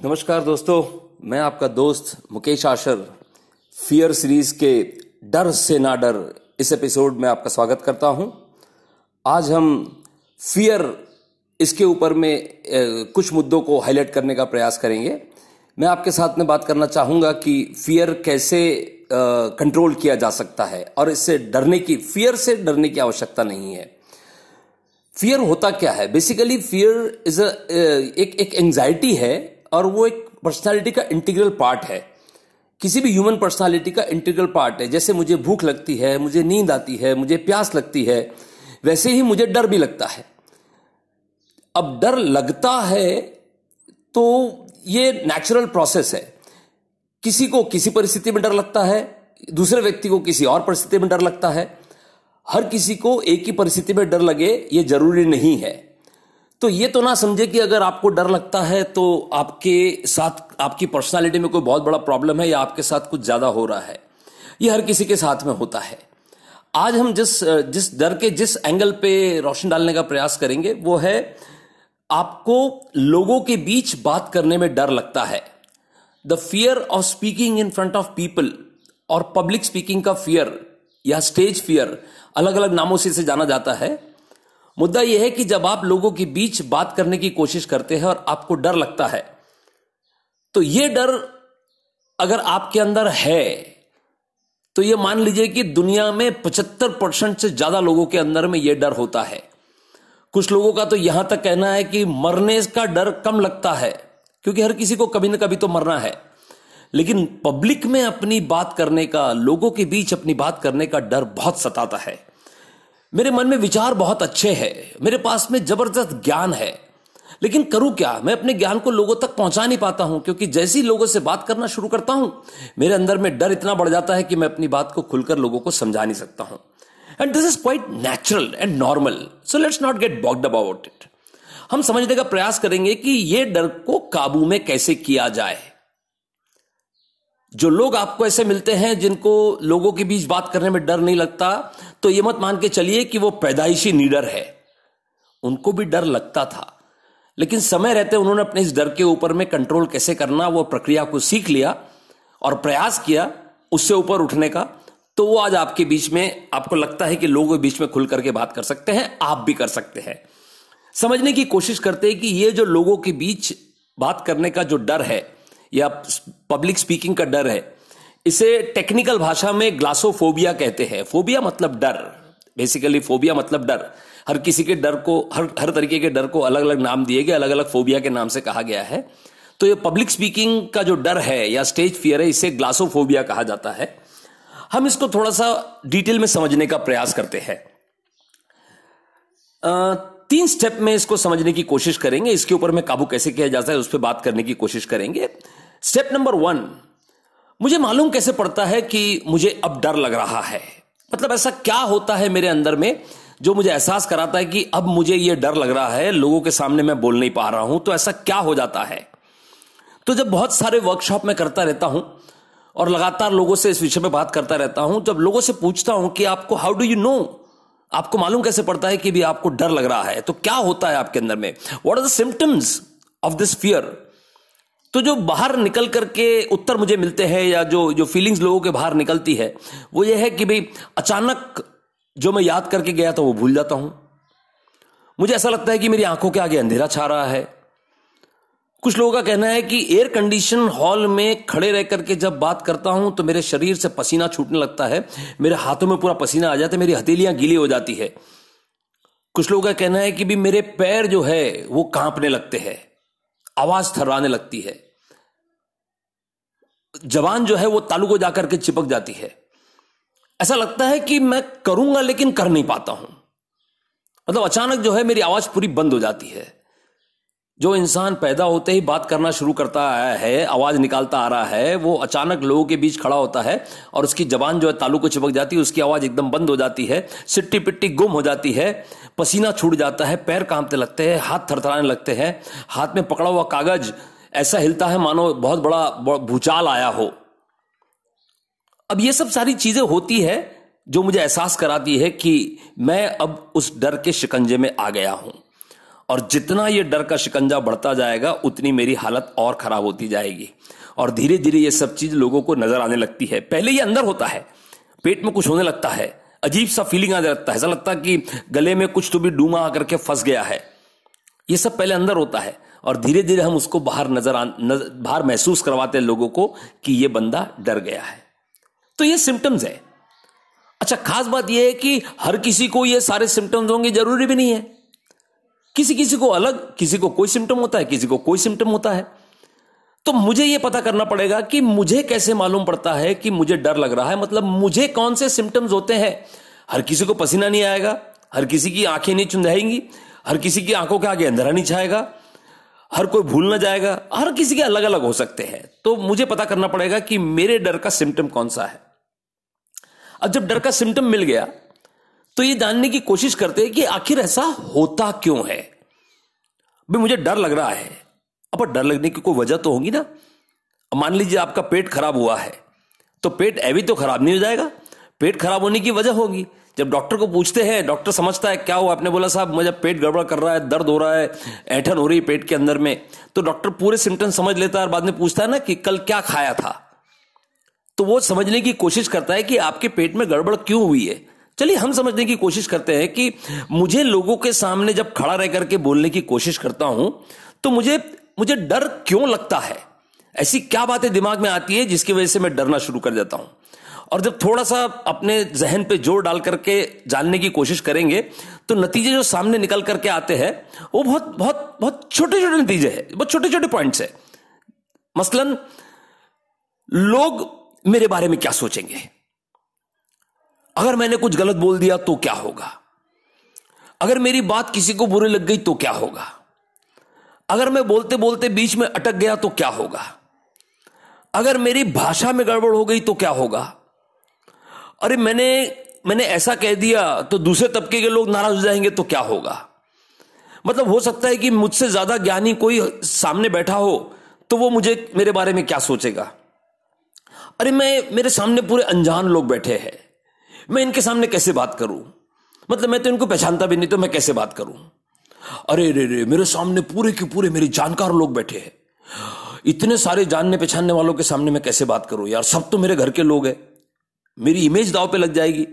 नमस्कार दोस्तों, मैं आपका दोस्त मुकेश आशर फियर सीरीज़ के डर से ना डर इस एपिसोड में आपका स्वागत करता हूँ। आज हम फियर इसके ऊपर में कुछ मुद्दों को हाईलाइट करने का प्रयास करेंगे। मैं आपके साथ में बात करना चाहूँगा कि फियर कैसे कंट्रोल किया जा सकता है और इससे डरने की फियर से डरने की आवश्यकता नहीं है। फियर होता क्या है? बेसिकली फियर इज़ एक एक एंजाइटी है और वो एक पर्सनालिटी का इंटीग्रल पार्ट है। किसी भी ह्यूमन पर्सनालिटी का इंटीग्रल पार्ट है। जैसे मुझे भूख लगती है, मुझे नींद आती है, मुझे प्यास लगती है, वैसे ही मुझे डर भी लगता है। अब डर लगता है तो ये नेचुरल प्रोसेस है। किसी को किसी परिस्थिति में डर लगता है, दूसरे व्यक्ति को किसी और परिस्थिति में डर लगता है। हर किसी को एक ही परिस्थिति में डर लगे, ये ज़रूरी नहीं है। तो ये तो ना समझे कि अगर आपको डर लगता है तो आपके साथ, आपकी पर्सनालिटी में कोई बहुत बड़ा प्रॉब्लम है या आपके साथ कुछ ज़्यादा हो रहा है। ये हर किसी के साथ में होता है। आज हम जिस जिस डर के, जिस एंगल पे रोशन डालने का प्रयास करेंगे, वो है आपको लोगों के बीच बात करने में डर लगता है। The fear of speaking in front of people और पब्लिक स्पीकिंग का फियर या स्टेज फियर अलग अलग नामों से इसे जाना जाता है। मुद्दा यह है कि जब आप लोगों के बीच बात करने की कोशिश करते हैं और आपको डर लगता है तो यह डर अगर आपके अंदर है तो यह मान लीजिए कि दुनिया में 75 परसेंट से ज़्यादा लोगों के अंदर में यह डर होता है। कुछ लोगों का तो यहाँ तक कहना है कि मरने का डर कम लगता है, क्योंकि हर किसी को कभी ना कभी तो मरना है। लेकिन पब्लिक में अपनी बात करने का, लोगों के बीच अपनी बात करने का डर बहुत सताता है। मेरे मन में विचार बहुत अच्छे हैं। मेरे पास में ज़बरदस्त ज्ञान है। लेकिन करूँ क्या? मैं अपने ज्ञान को लोगों तक पहुँचा नहीं पाता हूँ, क्योंकि जैसे ही लोगों से बात करना शुरू करता हूँ, मेरे अंदर में डर इतना बढ़ जाता है कि मैं अपनी बात को खुलकर लोगों को समझा नहीं सकता हूँ। And this is quite natural and normal so let's not get bogged about it हम समझने का प्रयास करेंगे कि यह डर को काबू में कैसे किया जाए। जो लोग आपको ऐसे मिलते हैं जिनको लोगों के बीच बात करने में डर नहीं लगता तो ये मत मान के चलिए कि वो पैदाइशी नीडर है। उनको भी डर लगता था। लेकिन समय रहते उन्होंने अपने इस डर के ऊपर में कंट्रोल कैसे करना, वो प्रक्रिया को सीख लिया और प्रयास किया उससे ऊपर उठने का। तो वो आज आपके बीच में, आपको लगता है कि लोगों बीच में खुल करके बात कर सकते हैं, आप भी कर सकते हैं। समझने की कोशिश करते हैं कि ये जो लोगों के बीच बात करने का जो डर है या पब्लिक स्पीकिंग का डर है। इसे टेक्निकल भाषा में ग्लासोफोबिया कहते हैं। फोबिया मतलब डर। बेसिकली फोबिया मतलब डर। हर किसी के डर को, हर हर तरीके के डर को अलग अलग नाम दिए गए अलग अलग फोबिया के नाम से कहा गया है। तो ये पब्लिक स्पीकिंग का जो डर है या स्टेज फियर है, इसे ग्लासोफोबिया कहा जाता है। हम इसको थोड़ा सा डिटेल में समझने का प्रयास करते हैं। तीन स्टेप में इसको समझने की कोशिश करेंगे। इसके ऊपर में काबू कैसे किया जाता है, उस पर बात करने की कोशिश करेंगे। स्टेप नंबर वन मुझे मालूम कैसे पड़ता है कि मुझे अब डर लग रहा है। मतलब ऐसा क्या होता है मेरे अंदर में जो मुझे एहसास कराता है कि अब मुझे यह डर लग रहा है, लोगों के सामने मैं बोल नहीं पा रहा हूँ तो ऐसा क्या हो जाता है? तो जब बहुत सारे वर्कशॉप में करता रहता हूँ और लगातार लोगों से इस विषय में बात करता रहता हूँ, जब लोगों से पूछता हूँ कि आपको हाउ डू यू नो आपको मालूम कैसे पड़ता है कि भी आपको डर लग रहा है? तो क्या होता है आपके अंदर में? What are the symptoms of this fear तो जो बाहर निकल करके उत्तर मुझे मिलते हैं या जो जो फीलिंग्स लोगों के बाहर निकलती है, वो ये है कि भाई, अचानक जो मैं याद करके गया था, वो भूल जाता हूँ। मुझे ऐसा लगता है कि मेरी आँखों के आगे अंधेरा छा रहा है। कुछ लोगों का कहना है कि एयर कंडीशन हॉल में खड़े रह करके जब बात करता हूँ तो मेरे शरीर से पसीना छूटने लगता है, मेरे हाथों में पूरा पसीना आ जाता है, मेरी हथेलियाँ गीली हो जाती है। कुछ लोगों का कहना है कि भी मेरे पैर जो है, वो कांपने लगते हैं। आवाज़ थर्राने लगती है। जवान जो है वो तालू को जाकर के चिपक जाती है। ऐसा लगता है कि मैं करूँगा लेकिन कर नहीं पाता हूँ। मतलब अचानक जो है मेरी आवाज़ पूरी बंद हो जाती है। जो इंसान पैदा होते ही बात करना शुरू करता है, आवाज़ निकालता आ रहा है, वो अचानक लोगों के बीच खड़ा होता है और उसकी जबान जो है तालू को चिपक जाती है, उसकी आवाज़ एकदम बंद हो जाती है सिट्टी पिट्टी गुम हो जाती है, पसीना छूट जाता है, पैर कांपते लगते हैं, हाथ थरथराने लगते हैं, हाथ में पकड़ा हुआ कागज़ ऐसा हिलता है, मानो बहुत बड़ा भूचाल आया हो। अब ये सब सारी चीज़ें होती है जो मुझे एहसास कराती है कि मैं अब उस डर के शिकंजे में आ गया हूँ। और जितना ये डर का शिकंजा बढ़ता जाएगा, उतनी मेरी हालत और खराब होती जाएगी। और धीरे धीरे ये सब चीज़ लोगों को नज़र आने लगती है। पहले ये अंदर होता है। पेट में कुछ होने लगता है। अजीब सा फीलिंग आने लगता है। ऐसा लगता है कि गले में कुछ तो भी डूमा आकर के फंस गया है। ये सब पहले अंदर होता है। और धीरे धीरे हम उसको बाहर नज़र आ बाहर महसूस करवाते हैं लोगों को कि ये बंदा डर गया है। तो ये सिम्टम्स है। अच्छा खास बात यह है कि हर किसी को ये सारे सिम्टम्स होंगे, ज़रूरी भी नहीं है। किसी किसी को अलग, किसी को कोई सिम्टम होता है, किसी को कोई सिम्टम होता है। तो मुझे यह पता करना पड़ेगा कि मुझे कैसे मालूम पड़ता है कि मुझे डर लग रहा है। मतलब मुझे कौन से सिम्टम्स होते हैं? हर किसी को पसीना नहीं आएगा, हर किसी की आँखें नहीं चुंधाएँगी हर किसी की आँखों के आगे अंधेरा नहीं छाएगा, हर कोई भूल ना जाएगा, हर किसी के अलग अलग हो सकते हैं। तो मुझे पता करना पड़ेगा कि मेरे डर का सिम्टम कौन सा है। अब जब डर का सिम्टम मिल गया तो ये जानने की कोशिश करते हैं कि आखिर ऐसा होता क्यों है? भाई, मुझे डर लग रहा है। अब डर लगने की कोई वजह तो होगी ना? मान लीजिए आपका पेट खराब हुआ है तो पेट ऐवी तो खराब नहीं हो जाएगा। पेट खराब होने की वजह होगी। जब डॉक्टर को पूछते हैं, डॉक्टर समझता है, क्या हुआ? आपने बोला, साहब, मुझे पेट गड़बड़ कर रहा है, दर्द हो रहा है, ऐठन हो रही है पेट के अंदर में। तो डॉक्टर पूरे सिम्टम समझ लेता है और बाद में पूछता है ना कि कल क्या खाया था। तो वो समझने की कोशिश करता है कि आपके पेट में गड़बड़ क्यों हुई है? चलिए, हम समझने की कोशिश करते हैं कि मुझे लोगों के सामने जब खड़ा रह करके बोलने की कोशिश करता हूँ तो मुझे मुझे डर क्यों लगता है? ऐसी क्या बातें दिमाग में आती है जिसकी वजह से मैं डरना शुरू कर जाता हूँ? और जब थोड़ा सा अपने जहन पे ज़ोर डाल करके जानने की कोशिश करेंगे तो नतीजे जो सामने निकल करके आते हैं, वो बहुत बहुत बहुत छोटे छोटे नतीजे हैं, बहुत छोटे छोटे पॉइंट्स है। मसलन, लोग मेरे बारे में क्या सोचेंगे? अगर मैंने कुछ गलत बोल दिया तो क्या होगा? अगर मेरी बात किसी को बुरी लग गई तो क्या होगा? अगर मैं बोलते बोलते बीच में अटक गया तो क्या होगा? अगर मेरी भाषा में गड़बड़ हो गई तो क्या होगा? अरे, मैंने मैंने ऐसा कह दिया तो दूसरे तबके के लोग नाराज़ हो जाएँगे तो क्या होगा? मतलब हो सकता है कि मुझसे ज़्यादा ज्ञानी कोई सामने बैठा हो तो वो मुझे, मेरे बारे में क्या सोचेगा? अरे, मैं, मेरे सामने पूरे अनजान लोग बैठे हैं। मैं इनके सामने कैसे बात करूँ? मतलब मैं तो इनको पहचानता भी नहीं तो मैं कैसे बात करूँ? अरे, रे रे, मेरे सामने पूरे के पूरे मेरे जानकार लोग बैठे हैं। इतने सारे जानने पहचानने वालों के सामने मैं कैसे बात करूँ? यार, सब तो मेरे घर के लोग हैं। मेरी इमेज दाव पे लग जाएगी।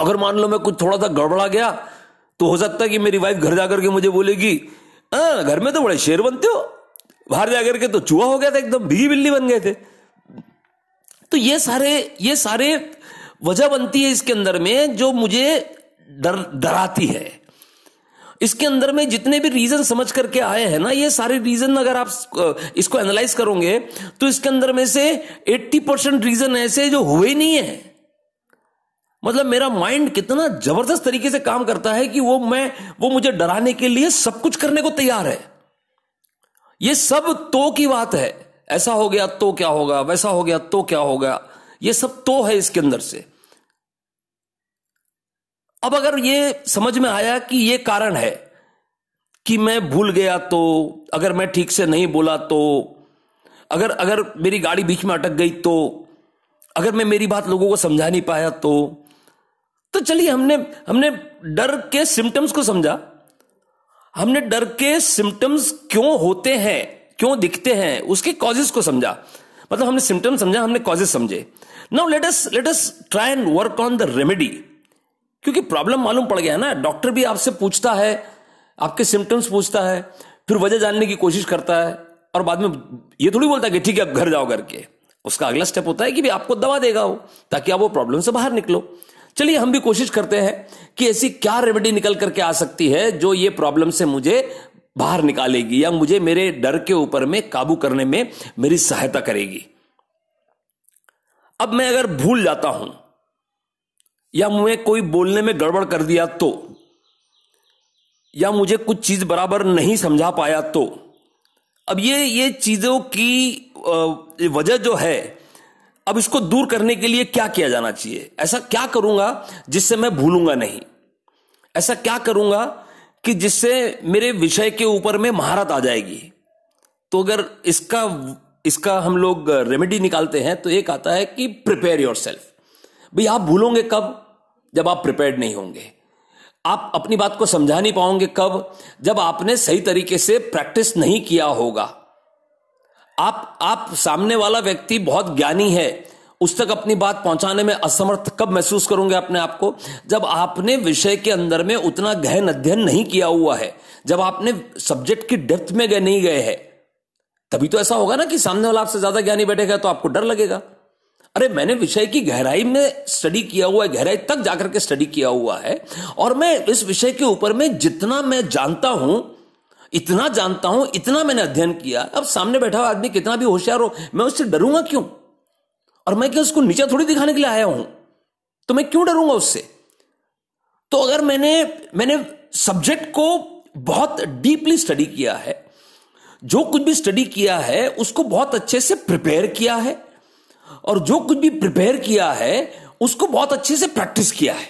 अगर मान लो मैं कुछ थोड़ा सा गड़बड़ा गया तो हो सकता है कि मेरी वाइफ घर जाकर के मुझे बोलेगी हाँ घर में तो बड़े शेर बनते हो। बाहर जाकर के तो चूहा हो गया था, एकदम भी बिल्ली बन गए थे। तो ये सारे ये सारे वजह बनती है इसके अंदर में जो मुझे डर, डराती है। इसके अंदर में जितने भी रीजन समझ करके आए हैं ना, ये सारे रीजन अगर आप इसको एनालाइज करोगे तो इसके अंदर में से 80 परसेंट रीजन ऐसे जो हुए नहीं है। मतलब मेरा माइंड कितना ज़बरदस्त तरीके से काम करता है कि वो मैं, वो मुझे डराने के लिए सब कुछ करने को तैयार है। ये सब तो की बात है। ऐसा हो गया तो क्या होगा, वैसा हो गया तो क्या होगा। ये सब तो है इसके अंदर से। अब अगर ये समझ में आया कि ये कारण है कि मैं भूल गया तो अगर मैं ठीक से नहीं बोला तो अगर अगर मेरी गाड़ी बीच में अटक गई तो अगर मैं मेरी बात लोगों को समझा नहीं पाया तो तो चलिए हमने हमने डर के सिम्टम्स को समझा। हमने डर के सिम्टम्स क्यों होते हैं, क्यों दिखते हैं, उसके कॉजेस को समझा। मतलब हमने सिम्टम्स समझा, हमने कॉजेस समझे। Now let us let us try and work on the remedy क्योंकि प्रॉब्लम मालूम पड़ गया ना डॉक्टर भी आपसे पूछता है, आपके सिम्टम्स पूछता है, फिर वजह जानने की कोशिश करता है, और बाद में ये थोड़ी बोलता है कि ठीक है, अब घर जाओ करके। उसका अगला स्टेप होता है कि भी आपको दवा देगा वो, ताकि आप वो प्रॉब्लम से बाहर निकलो। चलिए, हम भी कोशिश करते हैं कि ऐसी क्या रेमेडी निकल करके आ सकती है, जो ये प्रॉब्लम से मुझे बाहर निकालेगी या मुझे मेरे डर के ऊपर में काबू करने में मेरी सहायता करेगी। अब मैं अगर भूल जाता हूँ या मुझे कोई बोलने में गड़बड़ कर दिया तो या मुझे कुछ चीज़ बराबर नहीं समझा पाया तो अब ये ये चीज़ों की वजह जो है, अब इसको दूर करने के लिए क्या किया जाना चाहिए? ऐसा क्या करूँगा जिससे मैं भूलूँगा नहीं? ऐसा क्या करूँगा कि जिससे मेरे विषय के ऊपर में महारत आ जाएगी। तो अगर इसका इसका हम लोग रेमेडी निकालते हैं तो एक आता है कि प्रिपेयर योर सेल्फ भाई, आप भूलोगे कब? जब आप प्रिपेयर्ड नहीं होंगे। आप अपनी बात को समझा नहीं पाओगे कब? जब आपने सही तरीके से प्रैक्टिस नहीं किया होगा। आप आप सामने वाला व्यक्ति बहुत ज्ञानी है उस तक अपनी बात पहुँचाने में असमर्थ कब महसूस करोगे अपने आप को? जब आपने विषय के अंदर में उतना गहन अध्ययन नहीं किया हुआ है, जब आपने सब्जेक्ट की डेप्थ में गए नहीं गए हैं, तभी तो ऐसा होगा ना कि सामने वाला आपसे ज़्यादा ज्ञानी बैठेगा तो आपको डर लगेगा। अरे, मैंने विषय की गहराई में स्टडी किया हुआ है, गहराई तक जाकर के स्टडी किया हुआ है, और मैं इस विषय के ऊपर में जितना मैं जानता हूँ, इतना जानता हूँ, इतना मैंने अध्ययन किया। अब सामने बैठा हुआ आदमी कितना भी होशियार हो, मैं उससे डरूँगा क्यों? और मैं क्या उसको नीचा थोड़ी दिखाने के लिए आया हूँ? तो मैं क्यों डरूँगा उससे? तो अगर मैंने मैंने सब्जेक्ट को बहुत डीपली स्टडी किया है, जो कुछ भी स्टडी किया है, उसको बहुत अच्छे से प्रिपेयर किया है, और जो कुछ भी प्रिपेयर किया है, उसको बहुत अच्छे से प्रैक्टिस किया है।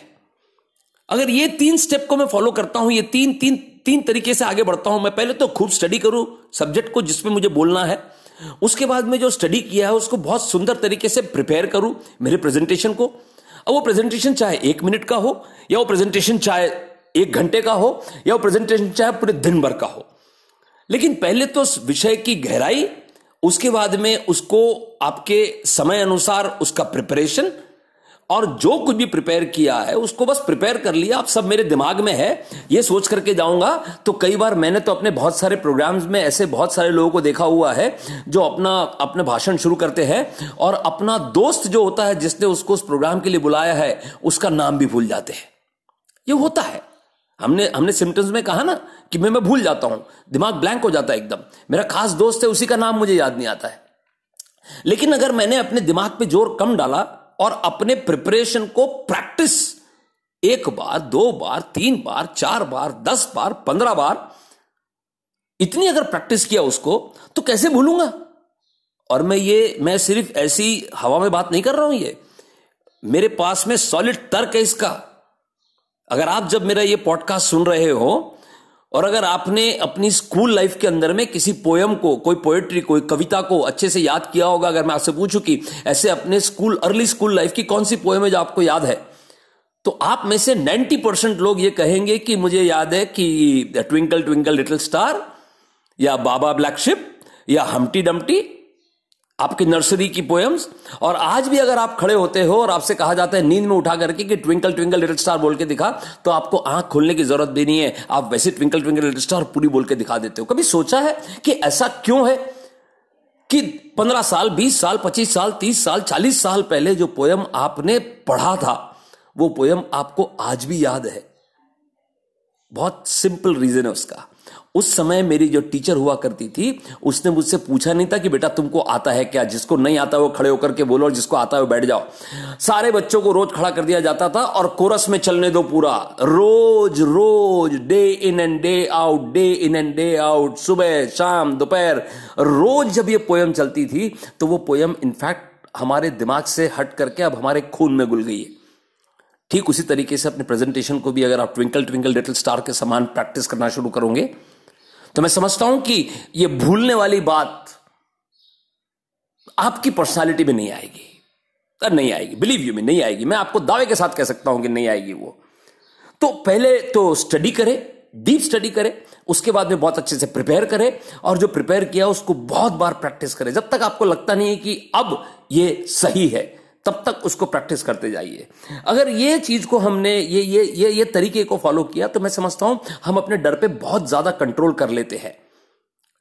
अगर ये तीन स्टेप को मैं फॉलो करता हूँ, ये तीन तीन तीन तरीके से आगे बढ़ता हूँ, मैं पहले तो खूब स्टडी करूँ सब्जेक्ट को जिसमें मुझे बोलना है उसके बाद में जो स्टडी किया है, उसको बहुत सुंदर तरीके से प्रिपेयर करूँ मेरे प्रेजेंटेशन को। अब वो प्रेजेंटेशन चाहे एक मिनट का हो, या वो प्रेजेंटेशन चाहे एक घंटे का हो, या वो प्रेजेंटेशन चाहे पूरे दिन भर का हो। लेकिन पहले तो विषय की गहराई, उसके बाद में उसको आपके समय अनुसार उसका प्रिपरेशन और जो कुछ भी प्रिपेयर किया है, उसको बस प्रिपेयर कर लिया। अब सब मेरे दिमाग में है, ये सोच करके जाऊँगा। तो कई बार मैंने तो अपने बहुत सारे प्रोग्राम्स में ऐसे बहुत सारे लोगों को देखा हुआ है, जो अपना, अपने भाषण शुरू करते हैं और अपना दोस्त जो होता है, जिसने उसको उस प्रोग्राम के लिए बुलाया है, उसका नाम भी भूल जाते हैं। ये होता है। हमने हमने सिम्टम्स में कहा ना कि मैं मैं भूल जाता हूँ। दिमाग ब्लैंक हो जाता है एकदम। मेरा खास दोस्त है, उसी का नाम मुझे याद नहीं आता है। लेकिन अगर मैंने अपने दिमाग पे ज़ोर कम डाला और अपने प्रिपरेशन को प्रैक्टिस एक बार, दो बार, तीन बार, चार बार, दस बार, पंद्रह बार। इतनी अगर प्रैक्टिस किया उसको तो कैसे भूलूँगा? और मैं ये, मैं सिर्फ़ ऐसी हवा में बात नहीं कर रहा हूँ ये। मेरे पास में सॉलिड तर्क है इसका। अगर आप जब मेरा ये पॉडकास्ट सुन रहे हो और अगर आपने अपनी स्कूल लाइफ के अंदर में किसी पोयम को, कोई पोएट्री कोई कविता को अच्छे से याद किया होगा, अगर मैं आपसे पूछूँ कि ऐसे अपने स्कूल, अर्ली स्कूल लाइफ की कौन सी पोयम है जो आपको याद है? तो आप में से 90 परसेंट लोग ये कहेंगे कि मुझे याद है कि ट्विंकल ट्विंकल लिटिल स्टार या बाबा ब्लैकशिप या हमटी डमटी आपकी नर्सरी की पोएम्स और आज भी अगर आप खड़े होते हो और आपसे कहा जाता है, नींद में उठा करके कि ट्विंकल ट्विंकल लिटिल स्टार बोल के दिखा तो आपको आँख खोलने की ज़रूरत भी नहीं है। आप वैसे ट्विंकल ट्विंकल लिटिल स्टार पूरी बोल के दिखा देते हो। कभी सोचा है कि ऐसा क्यों है कि पंद्रह साल, बीस साल, पच्चीस साल, तीस साल, चालीस साल पहले जो पोयम आपने पढ़ा था, वो पोयम आपको आज भी याद है? बहुत सिंपल रीजन है उसका। उस समय मेरी जो टीचर हुआ करती थी, उसने मुझसे पूछा नहीं था कि बेटा तुमको आता है क्या? जिसको नहीं आता वो खड़े होकर के बोलो और जिसको आता है वो बैठ जाओ। सारे बच्चों को रोज खड़ा कर दिया जाता था और कोरस में चलने दो पूरा। रोज रोज, day in and day out, day in and day out, सुबह, शाम, दोपहर। रोज जब ये पोयम चलती थी तो वो पोयम इनफैक्ट हमारे दिमाग से हट करके अब हमारे खून में गुल गई है। ठीक उसी तरीके से अपने प्रेजेंटेशन को भी अगर आप ट्विंकल ट्विंकल लिटिल स्टार के समान प्रैक्टिस करना शुरू करोगे तो मैं समझता हूँ कि यह भूलने वाली बात आपकी पर्सनालिटी में नहीं आएगी। तो नहीं आएगी। बिलीव यू में नहीं आएगी। मैं आपको दावे के साथ कह सकता हूँ कि नहीं आएगी वो। तो पहले तो स्टडी करें डीप स्टडी करें, उसके बाद में बहुत अच्छे से प्रिपेयर करें और जो प्रिपेयर किया, उसको बहुत बार प्रैक्टिस करें। जब तक आपको लगता नहीं है कि अब ये सही है तब तक उसको प्रैक्टिस करते जाइए। अगर ये चीज़ को हमने, ये ये ये ये तरीके को फॉलो किया तो मैं समझता हूँ हम अपने डर पे बहुत ज़्यादा कंट्रोल कर लेते हैं।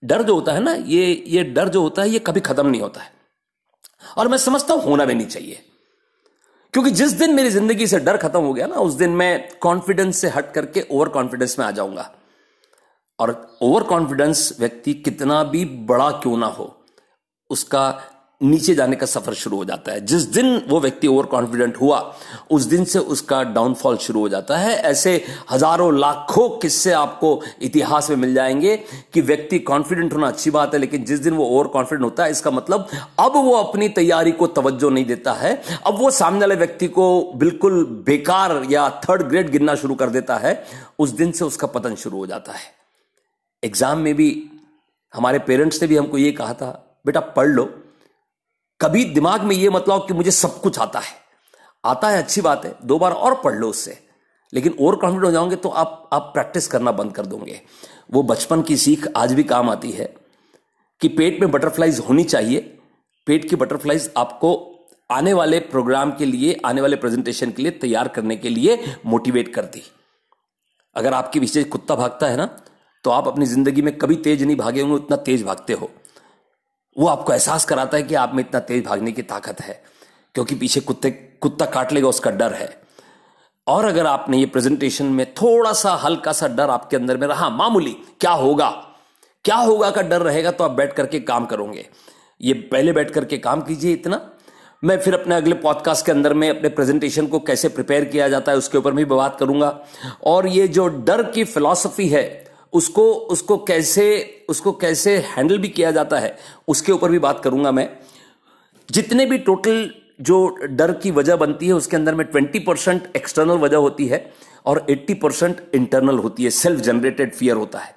डर जो होता है ना, ये ये डर जो होता है, ये कभी खत्म नहीं होता है। और मैं समझता हूँ होना भी नहीं चाहिए। क्योंकि जिस दिन मेरी ज़िंदगी से डर खत्म हो गया ना, उस दिन मैं कॉन्फिडेंस से हट करके ओवर कॉन्फिडेंस में आ जाऊँगा। और ओवर कॉन्फिडेंस व्यक्ति कितना भी बड़ा क्यों ना हो, उसका नीचे जाने का सफ़र शुरू हो जाता है। जिस दिन वो व्यक्ति ओवर कॉन्फिडेंट हुआ, उस दिन से उसका डाउनफॉल शुरू हो जाता है। ऐसे हज़ारों, लाखों किस्से आपको इतिहास में मिल जाएँगे कि व्यक्ति कॉन्फिडेंट होना अच्छी बात है, लेकिन जिस दिन वो ओवर कॉन्फिडेंट होता है, इसका मतलब अब वो अपनी तैयारी को तवज्जो नहीं देता है। अब वो सामने वाले व्यक्ति को बिल्कुल बेकार या थर्ड ग्रेड गिनना शुरू कर देता है। उस दिन से उसका पतन शुरू हो जाता है। एग्ज़ाम में भी, हमारे पेरेंट्स ने भी हमको ये कहा था, बेटा, पढ़ लो। कभी दिमाग में ये मतलब कि मुझे सब कुछ आता है। आता है, अच्छी बात है, दो बार और पढ़ लो उससे। लेकिन ओवर कॉन्फिडेंट हो जाओगे तो आप आप प्रैक्टिस करना बंद कर दोगे। वो बचपन की सीख आज भी काम आती है कि पेट में बटरफ्लाइज होनी चाहिए। पेट की बटरफ्लाइज आपको आने वाले प्रोग्राम के लिए, आने वाले प्रेजेंटेशन के लिए, तैयार करने के लिए मोटिवेट करती। अगर आपके पीछे कुत्ता भागता है ना तो आप अपनी ज़िंदगी में कभी तेज नहीं भागे होंगे, उतना तेज भागते हो। वो आपको एहसास कराता है कि आप में इतना तेज भागने की ताकत है, क्योंकि पीछे कुत्ते, कुत्ता काट लेगा, उसका डर है। और अगर आपने ये प्रेजेंटेशन में थोड़ा सा हल्का सा डर आपके अंदर में रहा, मामूली, क्या होगा? क्या होगा का डर रहेगा तो आप बैठ करके काम करोगे। ये पहले बैठ करके काम कीजिए इतना। मैं फिर अपने अगले पॉडकास्ट के अंदर में अपने प्रेजेंटेशन को कैसे प्रिपेयर किया जाता है, उसके ऊपर भी बात करूँगा। और ये जो डर की फिलॉसफी है उसको उसको कैसे उसको कैसे हैंडल भी किया जाता है, उसके ऊपर भी बात करूँगा मैं। जितने भी टोटल जो डर की वजह बनती है, उसके अंदर में ट्वेंटी परसेंट एक्सटर्नल वजह होती है और एट्टी परसेंट इंटरनल होती है। सेल्फ जनरेटेड फियर होता है।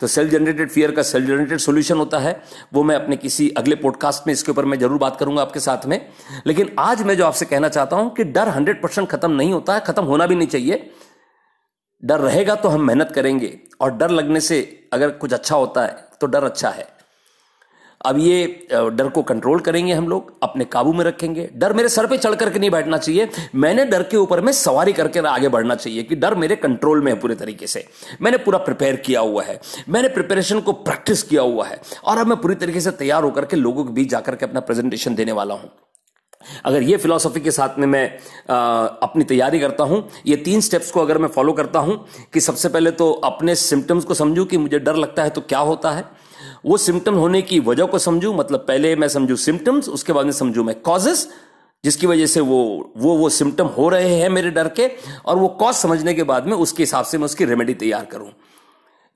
तो सेल्फ जनरेटेड फियर का सेल्फ जनरेटेड सोल्यूशन होता है। वो मैं अपने किसी अगले पॉडकास्ट में इसके ऊपर मैं ज़रूर बात करूँगा आपके साथ में। लेकिन आज मैं जो आपसे कहना चाहता हूँ कि डर हंड्रेड परसेंट खत्म नहीं होता है खत्म होना भी नहीं चाहिए। डर रहेगा तो हम मेहनत करेंगे और डर लगने से अगर कुछ अच्छा होता है तो डर अच्छा है। अब ये डर को कंट्रोल करेंगे हम लोग, अपने काबू में रखेंगे। डर मेरे सर पे चढ़ करके नहीं बैठना चाहिए। मैंने डर के ऊपर में सवारी करके आगे बढ़ना चाहिए कि डर मेरे कंट्रोल में है पूरे तरीके से। मैंने पूरा प्रिपेयर किया हुआ है। मैंने प्रिपरेशन को प्रैक्टिस किया हुआ है। और अब मैं पूरी तरीके से तैयार होकर के लोगों के बीच जाकर के अपना प्रेजेंटेशन देने वाला हूँ। अगर ये फिलॉसफी के साथ में मैं आ, अपनी तैयारी करता हूँ ये तीन स्टेप्स को अगर मैं फॉलो करता हूँ कि सबसे पहले तो अपने सिम्टम्स को समझूं कि मुझे डर लगता है तो क्या होता है? वो सिम्टम होने की वजह को समझू मतलब पहले मैं समझू सिम्टम्स उसके बाद में समझू मैं कॉजेस जिसकी वजह से वो वो वो सिम्टम हो रहे हैं मेरे डर के और वो कॉज समझने के बाद में उसके हिसाब से मैं उसकी रेमेडी तैयार करूँ।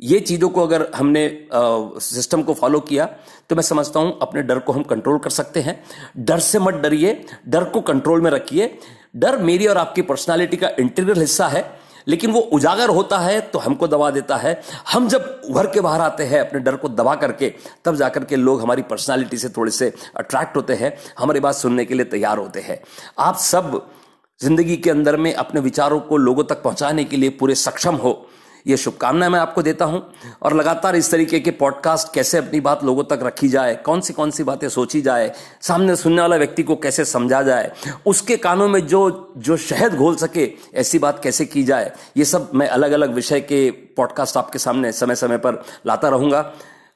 ये चीज़ों को अगर हमने सिस्टम को फॉलो किया तो मैं समझता हूँ अपने डर को हम कंट्रोल कर सकते हैं। डर से मत डरिए, डर को कंट्रोल में रखिए। डर मेरी और आपकी पर्सनालिटी का इंटीग्रल हिस्सा है, लेकिन वो उजागर होता है तो हमको दबा देता है। हम जब उभर के बाहर आते हैं, अपने डर को दबा करके, तब जाकर के लोग हमारी पर्सनालिटी से थोड़े से अट्रैक्ट होते हैं, हमारी बात सुनने के लिए तैयार होते हैं। आप सब ज़िंदगी के अंदर में अपने विचारों को लोगों तक पहुँचाने के लिए पूरे सक्षम हो। ये शुभकामनाएँ मैं आपको देता हूँ। और लगातार इस तरीके के पॉडकास्ट कैसे अपनी बात लोगों तक रखी जाए कौन सी कौन सी बातें सोची जाए, सामने सुनने वाला व्यक्ति को कैसे समझा जाए, उसके कानों में जो जो शहद घोल सके, ऐसी बात कैसे की जाए, ये सब मैं अलग अलग विषय के पॉडकास्ट आपके सामने समय समय पर लाता रहूँगा।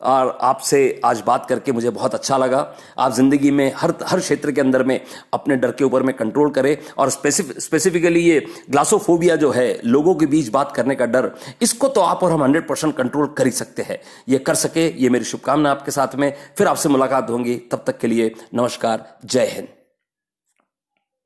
और आपसे आज बात करके मुझे बहुत अच्छा लगा। आप ज़िंदगी में हर हर क्षेत्र के अंदर में अपने डर के ऊपर में कंट्रोल करें और स्पेसिफिक स्पेसिफिकली ये ग्लासोफोबिया जो है, लोगों के बीच बात करने का डर, इसको तो आप और हम हंड्रेड परसेंट कंट्रोल कर ही सकते हैं। ये कर सके, ये मेरी शुभकामना आपके साथ में। फिर आपसे मुलाकात होंगी। तब तक के लिए नमस्कार, जय हिंद।